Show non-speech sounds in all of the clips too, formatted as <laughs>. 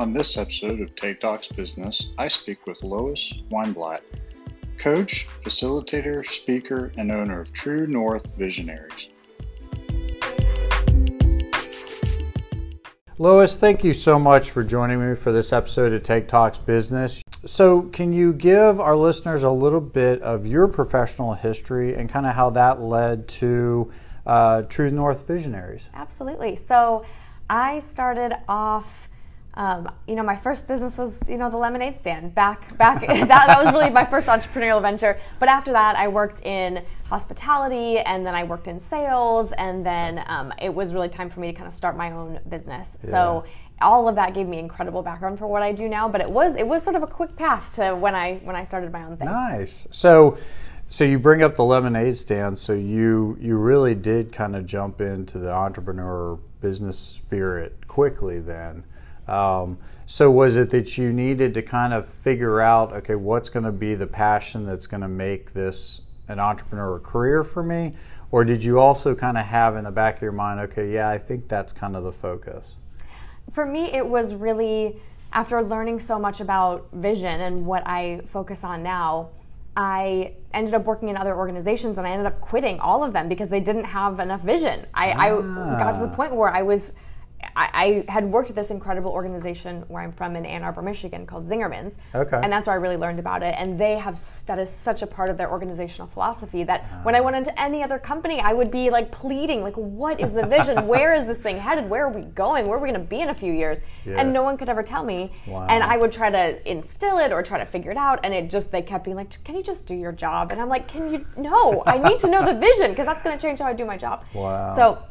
On this episode of Take Talks Business, I speak with Lois Weinblatt, coach, facilitator, speaker, and owner of True North Visionaries. Lois, thank you so much for joining me for this episode of Take Talks Business. So, can you give our listeners a little bit of your professional history and kind of how that led to uh, True North Visionaries? Absolutely. So, I started off um, you know, my first business was, you know, the lemonade stand. Back, back, <laughs> that, that was really my first entrepreneurial venture. But after that, I worked in hospitality, and then I worked in sales, and then um, it was really time for me to kind of start my own business. Yeah. So all of that gave me incredible background for what I do now. But it was, it was sort of a quick path to when I when I started my own thing. Nice. So. So you bring up the lemonade stand. So you you really did kind of jump into the entrepreneur business spirit quickly then. Um, so was it that you needed to kind of figure out, okay, what's going to be the passion that's going to make this an entrepreneur career for me? Or did you also kind of have in the back of your mind, okay, yeah, I think that's kind of the focus? For me, it was really after learning so much about vision and what I focus on now. I ended up working in other organizations and I ended up quitting all of them because they didn't have enough vision. I, ah. I got to the point where I was I, I, had worked at this incredible organization where I'm from in Ann Arbor, Michigan, called Zingerman's. Okay. And that's where I really learned about it. And they have that is such a part of their organizational philosophy that uh when I went into any other company, I would be like pleading, like, what is the vision? <laughs> Where is this thing headed? Where are we going? Where are we going to be in a few years? Yeah. And no one could ever tell me. Wow. And I would try to instill it or try to figure it out. And it just they kept being like, can you just do your job? And I'm like, can you? No, I need to know the <laughs> vision because that's going to change how I do my job. Wow. So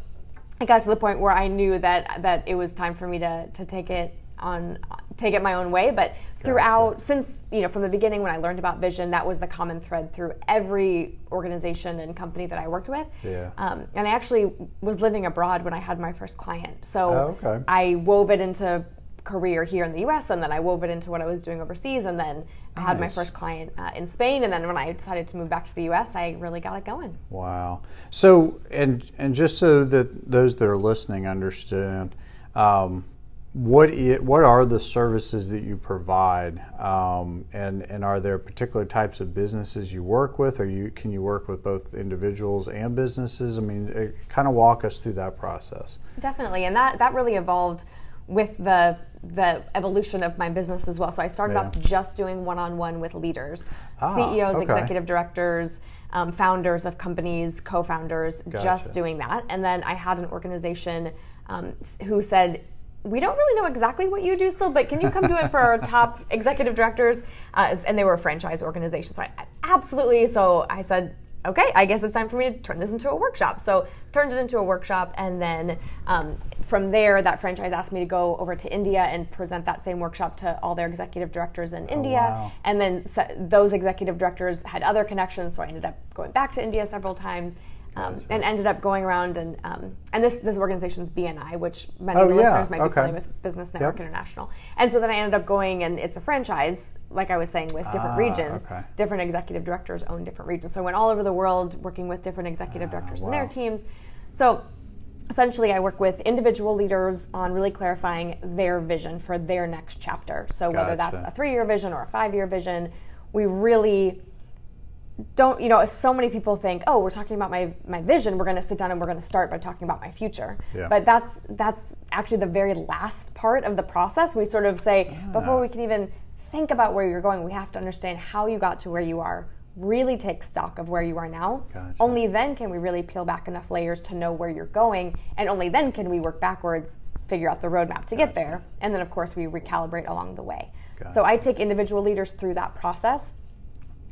it got to the point where I knew that that it was time for me to to take it on take it my own way but throughout gotcha. since you know from the beginning when i learned about vision that was the common thread through every organization and company that i worked with yeah. Um, and i actually was living abroad when i had my first client so oh, okay. i wove it into career here in the US, and then I wove it into what I was doing overseas, and then I had my first client uh, in Spain, and then when I decided to move back to the US, I really got it going. Wow! So, and and just so that those that are listening understand. Um, what what are the services that you provide, um, and and are there particular types of businesses you work with, or you can you work with both individuals and businesses? I mean, kind of walk us through that process. Definitely, and that that really evolved with the the evolution of my business as well. So I started yeah. off just doing one-on-one with leaders, ah, CEOs, okay. executive directors, um, founders of companies, co-founders, gotcha. just doing that. And then I had an organization um, who said, we don't really know exactly what you do still, but can you come do it for our top <laughs> executive directors? Uh, and they were a franchise organization. So I, absolutely. So I said, okay, I guess it's time for me to turn this into a workshop. So turned it into a workshop, and then um, from there, that franchise asked me to go over to India and present that same workshop to all their executive directors in oh, India. Wow. And then those executive directors had other connections, so I ended up going back to India several times um, and ended up going around and um, and this this organization's BNI, which many oh, of the yeah. listeners might okay. be familiar with, Business Network yep. International. And so then I ended up going, and it's a franchise, like I was saying, with different ah, regions. Okay. Different executive directors own different regions. So I went all over the world working with different executive ah, directors wow. and their teams. So essentially i work with individual leaders on really clarifying their vision for their next chapter so gotcha. whether that's a three-year vision or a five-year vision we really don't you know so many people think oh we're talking about my my vision we're going to sit down and we're going to start by talking about my future yeah. but that's that's actually the very last part of the process we sort of say before we can even think about where you're going we have to understand how you got to where you are really take stock of where you are now gotcha. only then can we really peel back enough layers to know where you're going and only then can we work backwards figure out the roadmap to gotcha. get there and then of course we recalibrate along the way gotcha. so i take individual leaders through that process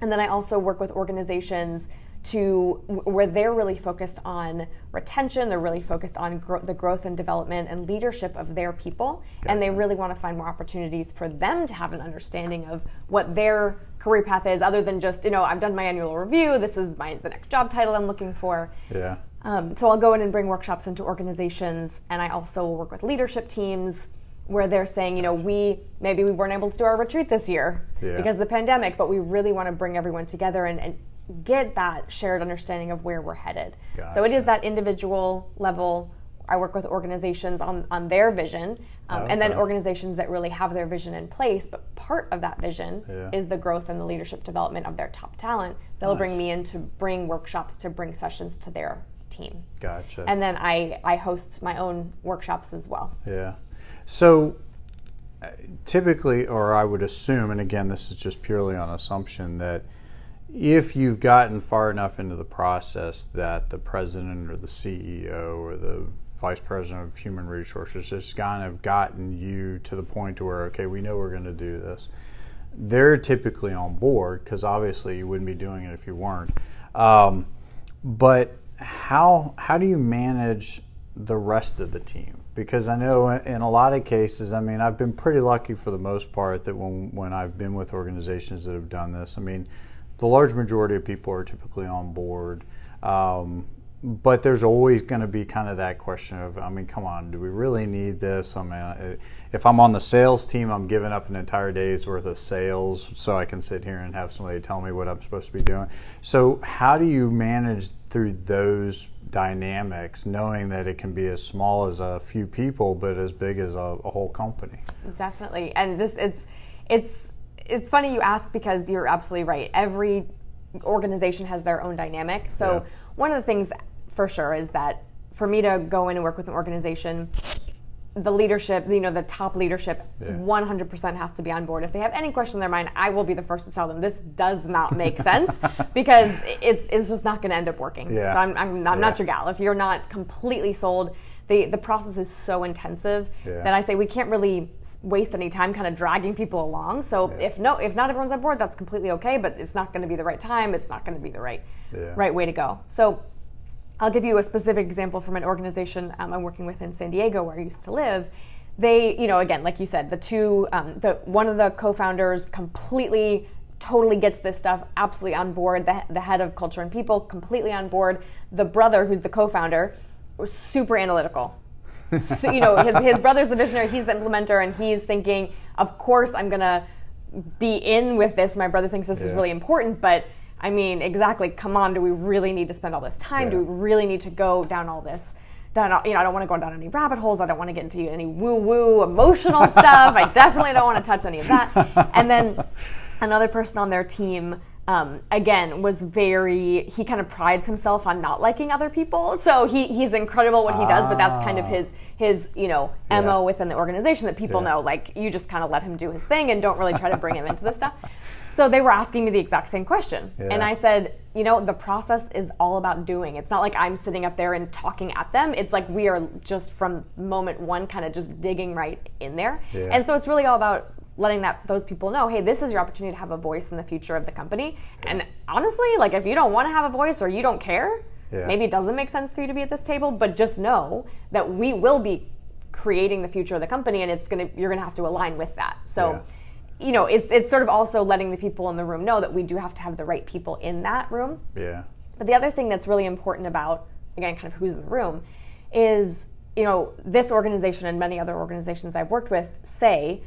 and then I also work with organizations to where they're really focused on retention they're really focused on gro- the growth and development and leadership of their people. Gotcha. and they really want to find more opportunities for them to have an understanding of what their career path is other than just you know i've done my annual review this is my the next job title i'm looking for. Yeah. Um, so i'll go in and bring workshops into organizations and i also will work with leadership teams where they're saying, you know, we maybe we weren't able to do our retreat this year yeah. because of the pandemic, but we really want to bring everyone together and, and get that shared understanding of where we're headed. Gotcha. So it is that individual level. I work with organizations on, on their vision, um, okay. and then organizations that really have their vision in place. But part of that vision yeah. is the growth and the leadership development of their top talent. They'll nice. bring me in to bring workshops, to bring sessions to their team. Gotcha. And then I, I host my own workshops as well. Yeah. So uh, typically, or I would assume, and again, this is just purely on assumption, that if you've gotten far enough into the process that the president or the CEO or the vice president of human resources has kind of gotten you to the point where okay we know we're going to do this they're typically on board because obviously you wouldn't be doing it if you weren't. Um, but how how do you manage the rest of the team because I know in a lot of cases, I mean, I've been pretty lucky for the most part that when when I've been with organizations that have done this, I mean, the large majority of people are typically on board. Um, but there's always going to be kind of that question of, I mean, come on, do we really need this? I mean, if I'm on the sales team, I'm giving up an entire day's worth of sales so I can sit here and have somebody tell me what I'm supposed to be doing. So, how do you manage through those dynamics, knowing that it can be as small as a few people, but as big as a, a whole company? Definitely, and this it's it's it's funny you ask because you're absolutely right. Every organization has their own dynamic. So yeah. one of the things for sure is that for me to go in and work with an organization, the leadership, you know, the top leadership, yeah. 100% has to be on board. If they have any question in their mind, I will be the first to tell them this does not make sense <laughs> because it's it's just not going to end up working. Yeah. So I'm, I'm, I'm yeah. not your gal. If you're not completely sold, the, the process is so intensive yeah. that I say we can't really waste any time kind of dragging people along. So yeah. if no, if not everyone's on board, that's completely okay. But it's not going to be the right time. It's not going to be the right yeah. right way to go. So I'll give you a specific example from an organization um, I'm working with in San Diego, where I used to live. They, you know, again, like you said, the two, um, the one of the co-founders completely totally gets this stuff absolutely on board the, the head of culture and people completely on board the brother who's the co-founder was super analytical. so, you know, his, his brother's the visionary, he's the implementer, and he's thinking, of course, I'm going to be in with this. My brother thinks this yeah. is really important, but I mean, exactly, come on, do we really need to spend all this time? Yeah. Do we really need to go down all this? Down, you know, I don't want to go down any rabbit holes. I don't want to get into any woo woo emotional <laughs> stuff. I definitely don't want to touch any of that. And then another person on their team um, again was very he kind of prides himself on not liking other people. So he, he's incredible what he does but that's kind of his his you know mo yeah. within the organization that people yeah. know like you just kind of let him do his thing and don't really try to bring him into the stuff. So they were asking me the exact same question. Yeah. and i said you know the process is all about doing. It's not like i'm sitting up there and talking at them. It's like we are just from moment one kind of just digging right in there. And so it's really all about letting that those people know, hey, this is your opportunity to have a voice in the future of the company. And honestly, like if you don't want to have a voice or you don't care, yeah. maybe it doesn't make sense for you to be at this table, but just know that we will be creating the future of the company and it's going to you're going to have to align with that. So yeah. you know, it's it's sort of also letting the people in the room know that we do have to have the right people in that room. Yeah. But the other thing that's really important about again kind of who's in the room is you know, this organization and many other organizations I've worked with say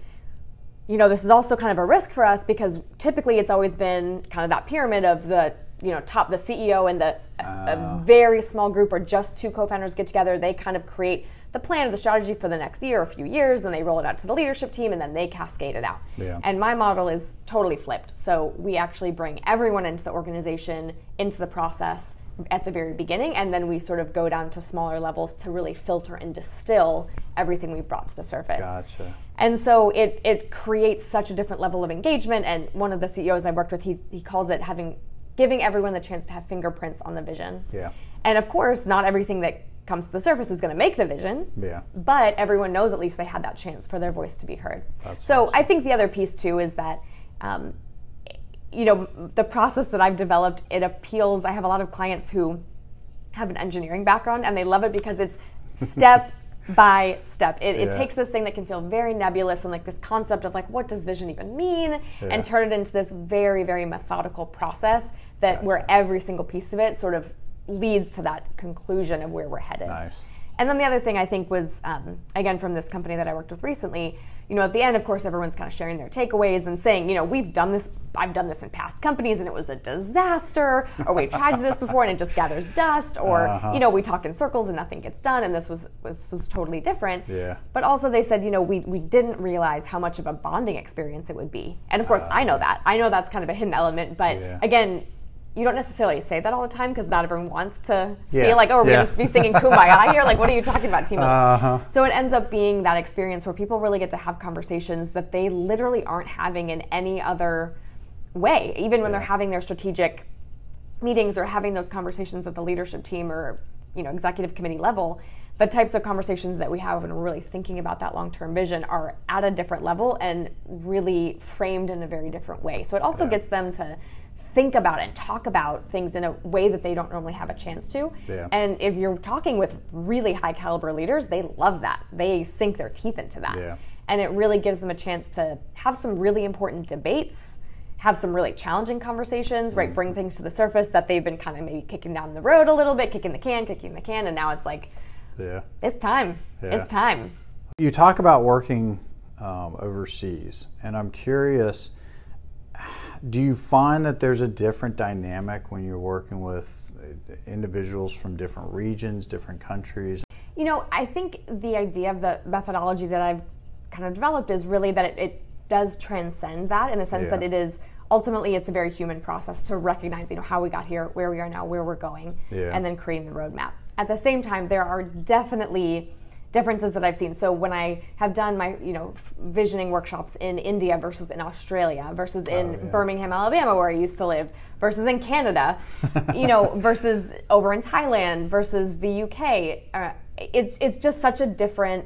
you know, this is also kind of a risk for us because typically it's always been kind of that pyramid of the you know top the CEO and the a, a ah. very small group or just two co-founders get together. They kind of create the plan or the strategy for the next year or a few years, then they roll it out to the leadership team and then they cascade it out. Yeah. And my model is totally flipped. So we actually bring everyone into the organization, into the process at the very beginning, and then we sort of go down to smaller levels to really filter and distill everything we've brought to the surface. Gotcha. And so it, it creates such a different level of engagement. And one of the CEOs I worked with, he, he calls it having giving everyone the chance to have fingerprints on the vision. Yeah. And of course, not everything that comes to the surface is going to make the vision. Yeah. But everyone knows at least they had that chance for their voice to be heard. That's so awesome. I think the other piece too is that. Um, you know the process that I've developed it appeals I have a lot of clients who have an engineering background and they love it because it's <laughs> step by step. It, yeah. it, takes this thing that can feel very nebulous and like this concept of like what does vision even mean, yeah. and turn it into this very very methodical process that where every single piece of it sort of leads to that conclusion of where we're headed. Nice. And then the other thing I think was, um, again, from this company that I worked with recently, you know, at the end, of course, everyone's kind of sharing their takeaways and saying, you know, we've done this, I've done this in past companies and it was a disaster, or we've tried this before and it just gathers dust, or, uh-huh. you know, we talk in circles and nothing gets done and this was, was, was totally different. Yeah. But also they said, you know, we, we didn't realize how much of a bonding experience it would be. And of course, uh, I know that. I know that's kind of a hidden element, but yeah. again, you don't necessarily say that all the time because not everyone wants to yeah. feel like, oh, we're yeah. going to be singing Kumbaya here. Like, what are you talking about, team? Uh-huh. So it ends up being that experience where people really get to have conversations that they literally aren't having in any other way, even when yeah. they're having their strategic meetings or having those conversations at the leadership team or you know executive committee level the types of conversations that we have when we're really thinking about that long-term vision are at a different level and really framed in a very different way so it also gets them to think about and talk about things in a way that they don't normally have a chance to. Yeah. And if you're talking with really high caliber leaders, they love that. They sink their teeth into that. Yeah. And it really gives them a chance to have some really important debates, have some really challenging conversations, right? Mm. Bring things to the surface that they've been kind of maybe kicking down the road a little bit, kicking the can, kicking the can, and now it's like, yeah, it's time. Yeah. It's time. You talk about working um, overseas, and I'm curious do you find that there's a different dynamic when you're working with uh, individuals from different regions, different countries? You know, I think the idea of the methodology that I've kind of developed is really that it, it does transcend that in the sense yeah. that it is ultimately it's a very human process to recognize you know how we got here where we are now where we're going yeah. and then creating the roadmap at the same time there are definitely differences that I've seen. So when I have done my, you know, visioning workshops in India versus in Australia versus in oh, yeah. Birmingham, Alabama, where I used to live, versus in Canada, you know, <laughs> versus over in Thailand versus the UK, uh, it's it's just such a different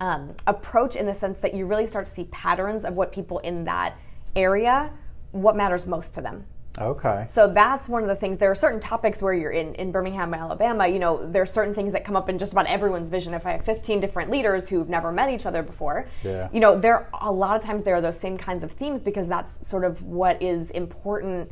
um, approach in the sense that you really start to see patterns of what people in that area, what matters most to them. Okay. So that's one of the things. There are certain topics where you're in, in Birmingham, Alabama, you know, there are certain things that come up in just about everyone's vision. If I have 15 different leaders who've never met each other before, yeah. you know, there a lot of times there are those same kinds of themes because that's sort of what is important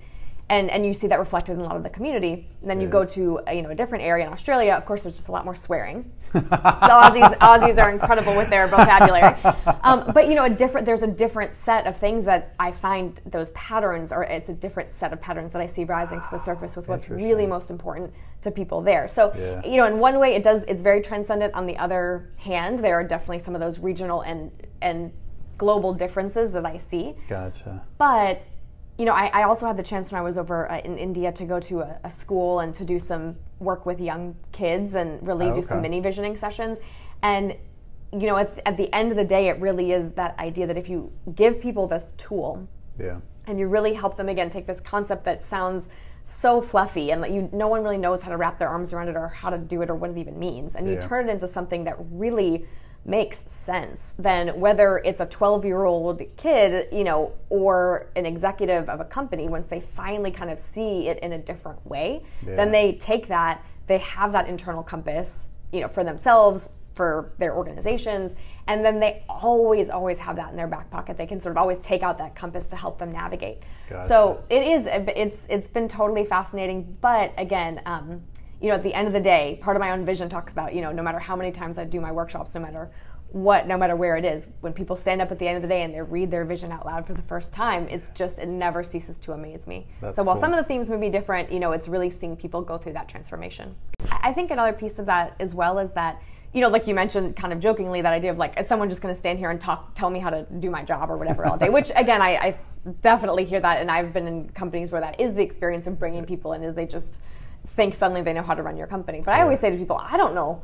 and and you see that reflected in a lot of the community. And then you go to a, you know a different area in Australia. Of course, there's just a lot more swearing. <laughs> the Aussies Aussies are incredible with their vocabulary, um, but you know a different there's a different set of things that I find those patterns, or it's a different set of patterns that I see rising to the surface with what's really most important to people there. So yeah. you know, in one way, it does it's very transcendent. On the other hand, there are definitely some of those regional and and global differences that I see. Gotcha. But you know, I, I, also had the chance when I was over uh, in India to go to a, a, school and to do some work with young kids and really oh, do some mini visioning sessions. And, you know, at, at, the end of the day, it really is that idea that if you give people this tool yeah. and you really help them, again, take this concept that sounds so fluffy and that you no one really knows how to wrap their arms around it or how to do it or what it even means and you turn it into something that really makes sense then whether it's a 12 year old kid you know or an executive of a company once they finally kind of see it in a different way yeah. then they take that they have that internal compass you know for themselves for their organizations and then they always always have that in their back pocket they can sort of always take out that compass to help them navigate gotcha. so it is it's it's been totally fascinating but again um, you know, at the end of the day, part of my own vision talks about, you know, no matter how many times I do my workshops, no matter what, no matter where it is, when people stand up at the end of the day and they read their vision out loud for the first time, it's just, it never ceases to amaze me. That's so while cool. some of the themes may be different, you know, it's really seeing people go through that transformation. I think another piece of that as well is that, you know, like you mentioned kind of jokingly, that idea of like, is someone just going to stand here and talk, tell me how to do my job or whatever all day, which <laughs> again, I, I definitely hear that. And I've been in companies where that is the experience of bringing people in is they just, think suddenly they know how to run your company. But I always say to people, I don't know.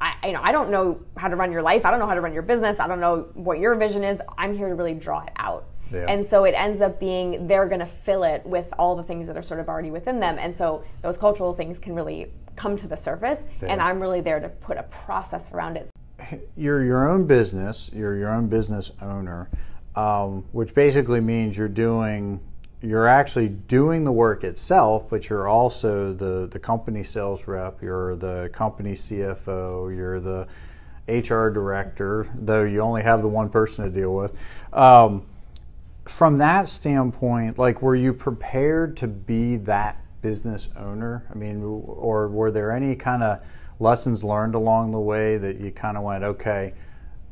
I, you know, I don't know how to run your life. I don't know how to run your business. I don't know what your vision is. I'm here to really draw it out. Yeah. And so it ends up being they're going to fill it with all the things that are sort of already within them. And so those cultural things can really come to the surface. Yeah. And I'm really there to put a process around it. <laughs> You're your own business, you're your own business owner, um, which basically means you're doing you're actually doing the work itself, but you're also the, the company sales rep, you're the company CFO, you're the HR director, though you only have the one person to deal with. Um, from that standpoint, like, were you prepared to be that business owner? I mean, or were there any kind of lessons learned along the way that you kind of went, okay,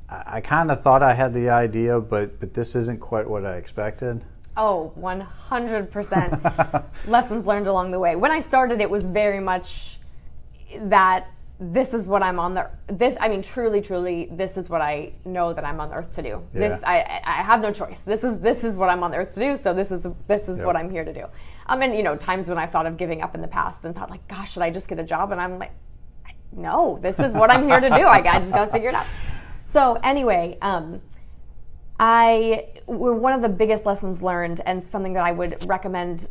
I, I kind of thought I had the idea, but but this isn't quite what I expected. Oh, 100% <laughs> lessons learned along the way. When I started, it was very much that this is what I'm on the this I mean truly truly this is what I know that I'm on the earth to do. Yeah. This I I have no choice. This is this is what I'm on the earth to do. So this is this is yep. what I'm here to do. Um and you know times when I thought of giving up in the past and thought like gosh should I just get a job and I'm like no this is what I'm here to do. I, I just got to figure it out. So anyway, um, I one of the biggest lessons learned and something that I would recommend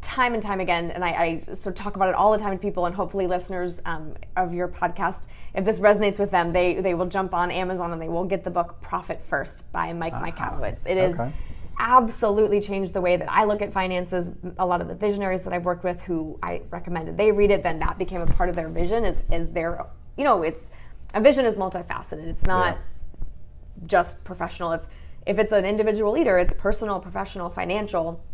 time and time again, and I, I sort of talk about it all the time to people, and hopefully listeners um, of your podcast, if this resonates with them, they they will jump on Amazon and they will get the book "Profit First by Mike uh-huh. Michalowicz. It is. Okay. Absolutely changed the way that I look at finances. A lot of the visionaries that I've worked with, who I recommended they read it, then that became a part of their vision. Is is their, you know, it's a vision is multifaceted. It's not yeah. Just professional. It's if it's an individual leader, it's personal, professional, financial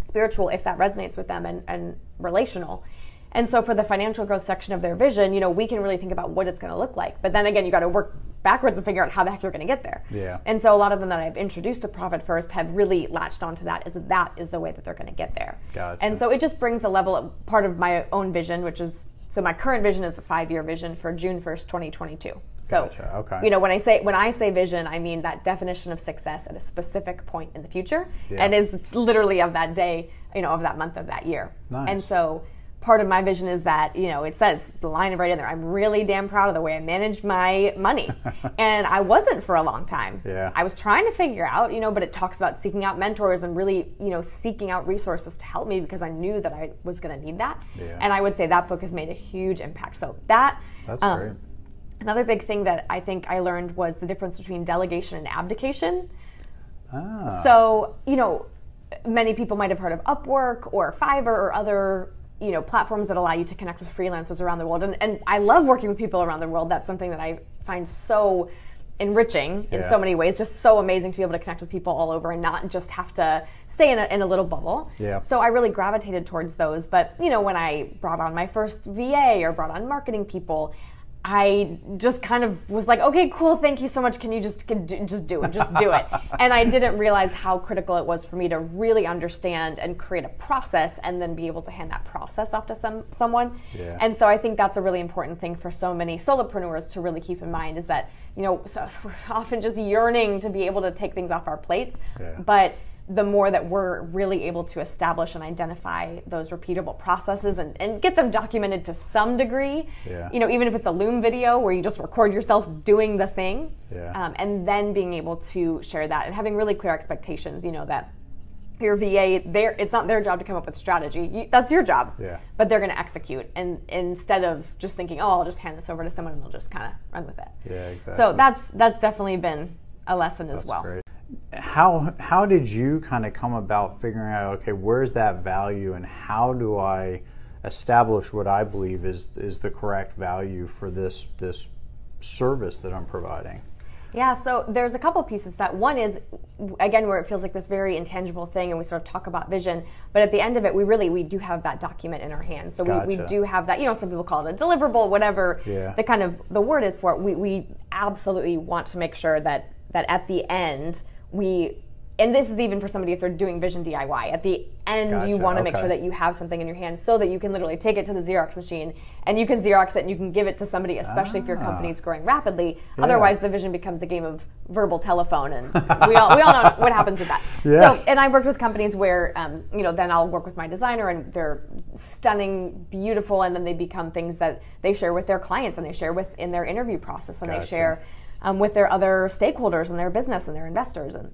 spiritual if that resonates with them and, and relational. And so for the financial growth section of their vision, you know, we can really think about what it's going to look like. But then again, you got to work backwards and figure out how the heck you're going to get there. Yeah. And so a lot of them that I've introduced to Profit First have really latched onto that is that that is the way that they're going to get there. Gotcha. And so it just brings a level of part of my own vision, which is so my current vision is a five-year vision for June 1st, 2022. So, gotcha. okay. you know, when I say when I say vision, I mean that definition of success at a specific point in the future, yeah. and is literally of that day, you know, of that month of that year. Nice. And so part of my vision is that you know it says the line right in there i'm really damn proud of the way i managed my money <laughs> and i wasn't for a long time yeah. i was trying to figure out you know but it talks about seeking out mentors and really you know seeking out resources to help me because i knew that i was going to need that yeah. and i would say that book has made a huge impact so that that's um, great another big thing that i think i learned was the difference between delegation and abdication ah. so you know many people might have heard of upwork or fiverr or other you know platforms that allow you to connect with freelancers around the world. And, and i love working with people around the world. That's something that i find so enriching in yeah. so many ways. Just so amazing to be able to connect with people all over and not just have to stay in a, in a little bubble. Yeah. so i really gravitated towards those. But you know when i brought on my first va or brought on marketing people I just kind of was like, okay, cool, thank you so much. Can you just can do, just do it, just do it? <laughs> and I didn't realize how critical it was for me to really understand and create a process, and then be able to hand that process off to some someone. Yeah. And so I think that's a really important thing for so many solopreneurs to really keep in mind is that you know so <laughs> we're often just yearning to be able to take things off our plates, yeah. but the more that we're really able to establish and identify those repeatable processes and, and get them documented to some degree. Yeah. You know, even if it's a Loom video where you just record yourself doing the thing, yeah. um, and then being able to share that and having really clear expectations. You know that your VA, it's not their job to come up with strategy. You, that's your job. Yeah. But they're going to execute, and instead of just thinking, "Oh, I'll just hand this over to someone and they'll just kind of run with it." Yeah, exactly. So that's that's definitely been a lesson that's as well. Great how how did you kind of come about figuring out okay where's that value and how do I establish what I believe is is the correct value for this this service that I'm providing? Yeah, so there's a couple pieces. That one is again where it feels like this very intangible thing, and we sort of talk about vision, but at the end of it, we really we do have that document in our hands. So gotcha. we, we do have that. You know, some people call it a deliverable, whatever yeah. the kind of the word is for it. We we absolutely want to make sure that that at the end we and this is even for somebody if they're doing vision DIY. At the end, gotcha. you want to okay. make sure that you have something in your hand so that you can literally take it to the Xerox machine and you can Xerox it and you can give it to somebody, especially ah. if your ah. company is growing rapidly. Yeah. Otherwise, the vision becomes a game of verbal telephone, and we all we all know what happens with that. <laughs> Yes. So, and I've worked with companies where, um, you know, then I'll work with my designer and they're stunning, beautiful, and then they become things that they share with their clients and they share with in their interview process and gotcha. they share um, with their other stakeholders and their business and their investors. And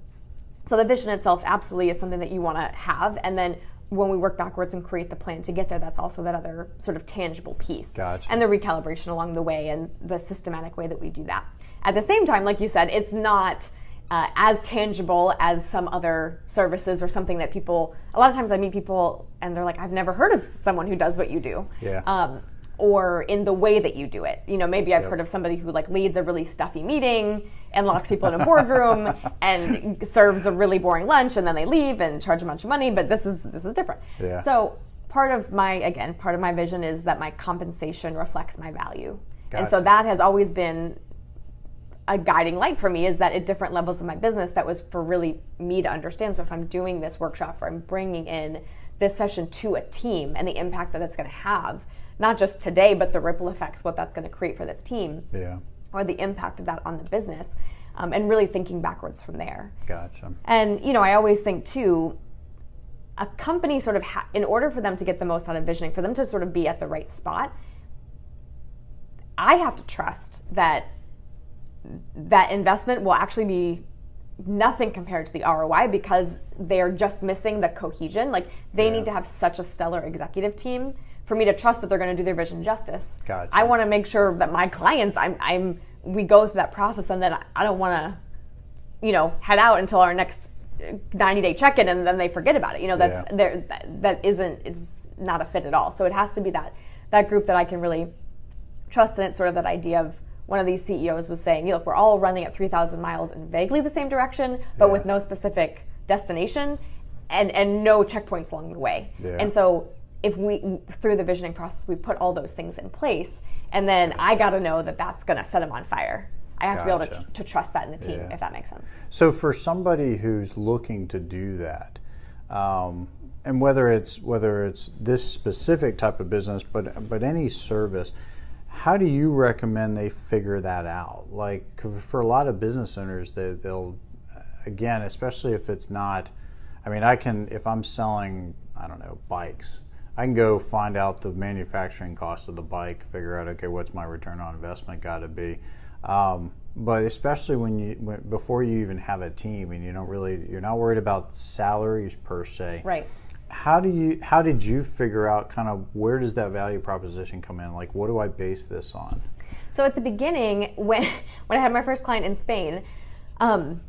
so the vision itself absolutely is something that you want to have. And then when we work backwards and create the plan to get there, that's also that other sort of tangible piece. Gotcha. And the recalibration along the way and the systematic way that we do that. At the same time, like you said, it's not. Uh, as tangible as some other services or something that people a lot of times i meet people and they're like i've never heard of someone who does what you do yeah. um, or in the way that you do it. You know, maybe I've yep. heard of somebody who like leads a really stuffy meeting and locks people in a boardroom <laughs> and serves a really boring lunch and then they leave and charge a bunch of money, but this is this is different. Yeah. So part of my again part of my vision is that my compensation reflects my value gotcha. and so that has always been a guiding light for me is that at different levels of my business that was for really me to understand so if i'm doing this workshop or i'm bringing in this session to a team and the impact that it's going to have not just today but the ripple effects what that's going to create for this team yeah. or the impact of that on the business um, and really thinking backwards from there gotcha and you know i always think too a company sort of ha- in order for them to get the most out of visioning for them to sort of be at the right spot i have to trust that that investment will actually be nothing compared to the ROI because they're just missing the cohesion. Like they yeah. need to have such a stellar executive team for me to trust that they're going to do their vision justice. Gotcha. I want to make sure that my clients, I'm, I'm, we go through that process, and then I don't want to, you know, head out until our next uh, 90 day check in, and then they forget about it. You know, that's yeah. there. That, that isn't. It's not a fit at all. So it has to be that that group that I can really trust, and it's sort of that idea of one of these CEOs was saying, look, we're all running at 3,000 miles in vaguely the same direction, but yeah. with no specific destination and, and no checkpoints along the way. Yeah. And so if we, through the visioning process, we put all those things in place, and then I got to know that that's going to set them on fire. I have gotcha. to be able to, to, trust that in the team, yeah. if that makes sense. So for somebody who's looking to do that, um, and whether it's whether it's this specific type of business, but but any service, how do you recommend they figure that out? Like for a lot of business owners, they, they'll again, especially if it's not. I mean, I can if I'm selling, I don't know, bikes. I can go find out the manufacturing cost of the bike, figure out okay, what's my return on investment got to be. Um, but especially when you when, before you even have a team and you don't really you're not worried about salaries per se. Right how do you how did you figure out kind of where does that value proposition come in like what do i base this on so at the beginning when <laughs> when i had my first client in spain um,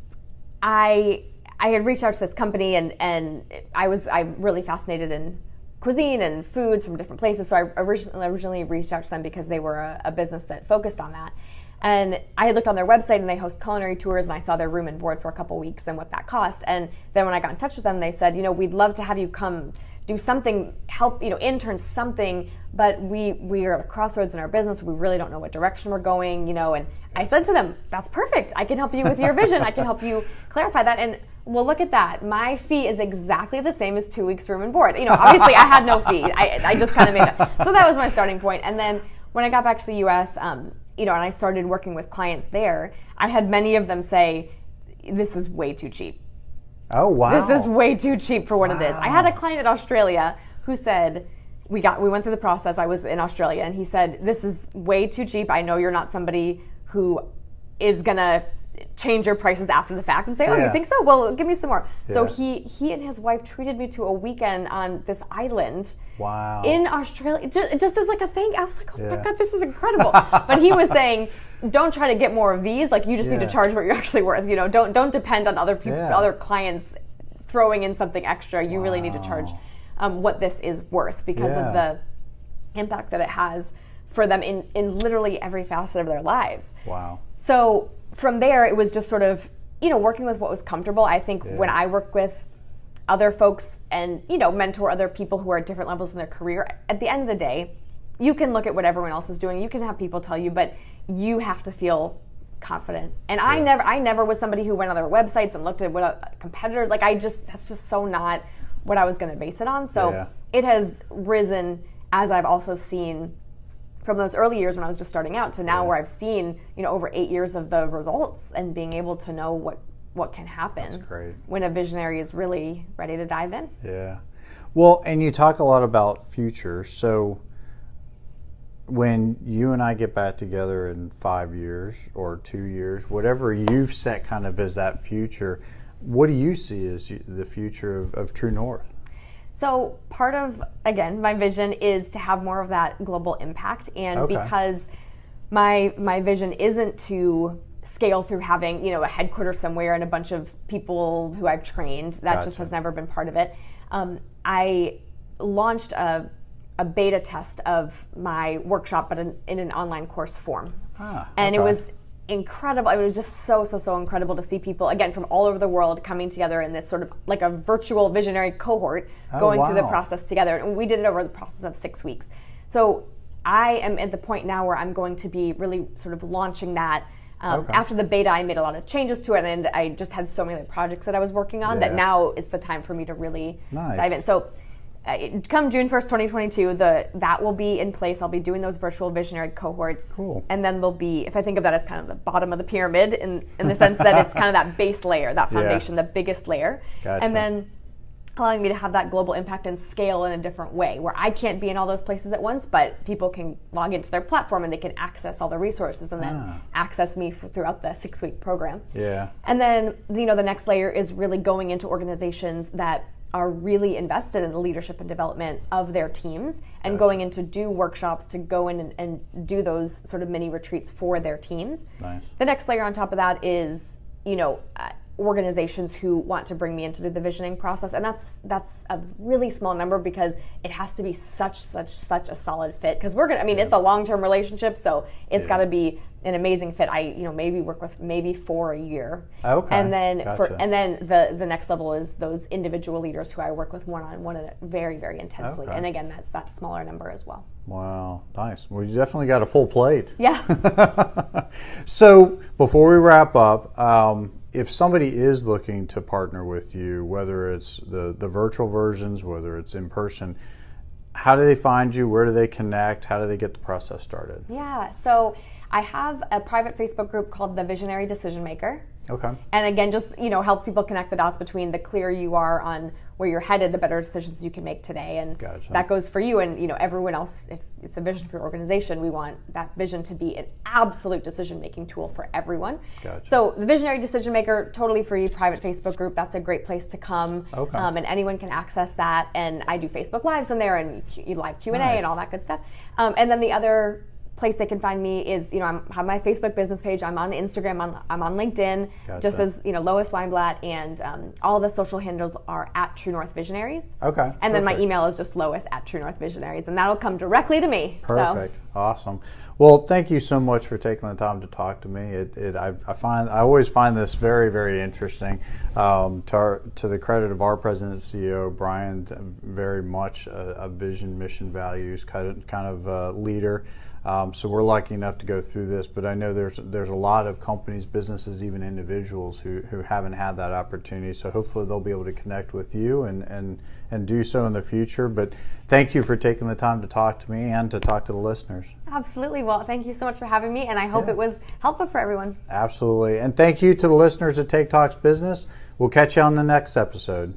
i i had reached out to this company and and i was i really fascinated in cuisine and foods from different places so i originally, originally reached out to them because they were a, a business that focused on that and I had looked on their website and they host culinary tours and I saw their room and board for a couple weeks and what that cost. And then when I got in touch with them, they said, you know, we'd love to have you come do something, help, you know, intern something, but we we are at a crossroads in our business. We really don't know what direction we're going, you know. And I said to them, that's perfect. I can help you with your vision. I can help you clarify that. And well, look at that. My fee is exactly the same as two weeks room and board. You know, obviously I had no fee. I, I just kind of made it. So that was my starting point. And then when I got back to the U.S., um, you know, and I started working with clients there, I had many of them say, "This is way too cheap." Oh wow! This is way too cheap for what wow. it is. I had a client in Australia who said, "We got, we went through the process. I was in Australia, and he said, "This is way too cheap. I know you're not somebody who is gonna change your prices after the fact and say, "Oh, yeah. you think so? Well, give me some more." Yeah. So he he and his wife treated me to a weekend on this island. Wow. In Australia, just, just as like a thing. I was like, "Oh yeah. my god, this is incredible!" but he was saying, "Don't try to get more of these. Like, you just need to charge what you're actually worth. You know, don't don't depend on other people, other clients throwing in something extra. You wow. really need to charge um, what this is worth because of the impact that it has." For them in, in literally every facet of their lives. Wow. So from there, it was just sort of, you know, working with what was comfortable. I think yeah. when I work with other folks and, you know, mentor other people who are at different levels in their career, at the end of the day, you can look at what everyone else is doing. You can have people tell you, but you have to feel confident. And yeah. I never I never was somebody who went on their websites and looked at what a competitor like I just that's just so not what I was going to base it on. So yeah. it has risen as I've also seen from those early years when I was just starting out to now yeah. where I've seen, you know, over eight years of the results and being able to know what what can happen when a visionary is really ready to dive in. Yeah. Well, and you talk a lot about future. So when you and I get back together in five years or two years, whatever you've set kind of as that future, what do you see as the future of, of True North? So, part of, again, my vision is to have more of that global impact. And okay. because my, my vision isn't to scale through having, you know, a headquarters somewhere and a bunch of people who I've trained, that gotcha. just has never been part of it. Um, I launched a, a beta test of my workshop, but in, in an online course form. Ah, and okay. it was incredible. It was just so, so, so incredible to see people, again, from all over the world coming together in this sort of like a virtual visionary cohort oh, going wow. through the process together. And we did it over the process of six weeks. So I am at the point now where I'm going to be really sort of launching that. Um, okay. After the beta, I made a lot of changes to it, and I just had so many projects that I was working on yeah. that now it's the time for me to really nice. dive in. So come June 1st, 2022, the that will be in place. I'll be doing those virtual visionary cohorts. Cool. And then there'll be, if I think of that as kind of the bottom of the pyramid in, in the sense that it's kind of that base layer, that <laughs> foundation, yeah. the biggest layer. Gotcha. And then allowing me to have that global impact and scale in a different way where I can't be in all those places at once, but people can log into their platform and they can access all the resources and then ah. access me for, throughout the six week program. Yeah. And then, you know, the next layer is really going into organizations that are really invested in the leadership and development of their teams and going in to do workshops to go in and, and, do those sort of mini retreats for their teams. Nice. The next layer on top of that is, you know, organizations who want to bring me into the visioning process and that's that's a really small number because it has to be such such such a solid fit because we're gonna i mean yeah. it's a long-term relationship so it's yeah. got to be an amazing fit i you know maybe work with maybe for a year okay and then gotcha. for and then the the next level is those individual leaders who i work with one-on-one very very intensely okay. and again that's that smaller number as well Wow, nice. Well, you definitely got a full plate. Yeah. <laughs> so, before we wrap up, um, if somebody is looking to partner with you, whether it's the, the virtual versions, whether it's in person, how do they find you? Where do they connect? How do they get the process started? Yeah, so I have a private Facebook group called the Visionary Decision Maker. Okay. And again, just you know, helps people connect the dots between the clear you are on where you're headed, the better decisions you can make today, and gotcha. that goes for you and you know everyone else. If it's a vision for your organization, we want that vision to be an absolute decision making tool for everyone. Gotcha. So the Visionary Decision Maker, totally free, private Facebook group. That's a great place to come, okay. um, and anyone can access that. And I do Facebook lives in there and live Q and A and all that good stuff. Um, and then the other place they can find me is you know I have my Facebook business page. I'm on Instagram. I'm, I'm on LinkedIn. Gotcha. Just as you know, Lois Weinblatt, and um, all the social handles are at True North Visionaries. Okay. And perfect. then my email is just Lois at True North Visionaries, and that'll come directly to me. Perfect. So. Awesome. Well, thank you so much for taking the time to talk to me. It, it I, I, find I always find this very very interesting. Um, to, our, to the credit of our president and CEO Brian, very much a, a vision, mission, values kind of kind of uh, leader. Um, so we're lucky enough to go through this, but I know there's there's a lot of companies, businesses, even individuals who, who haven't had that opportunity. So hopefully they'll be able to connect with you and, and, and do so in the future. But thank you for taking the time to talk to me and to talk to the listeners. Absolutely. Well, thank you so much for having me, and I hope yeah. it was helpful for everyone. Absolutely. And thank you to the listeners at Take Talks Business. We'll catch you on the next episode.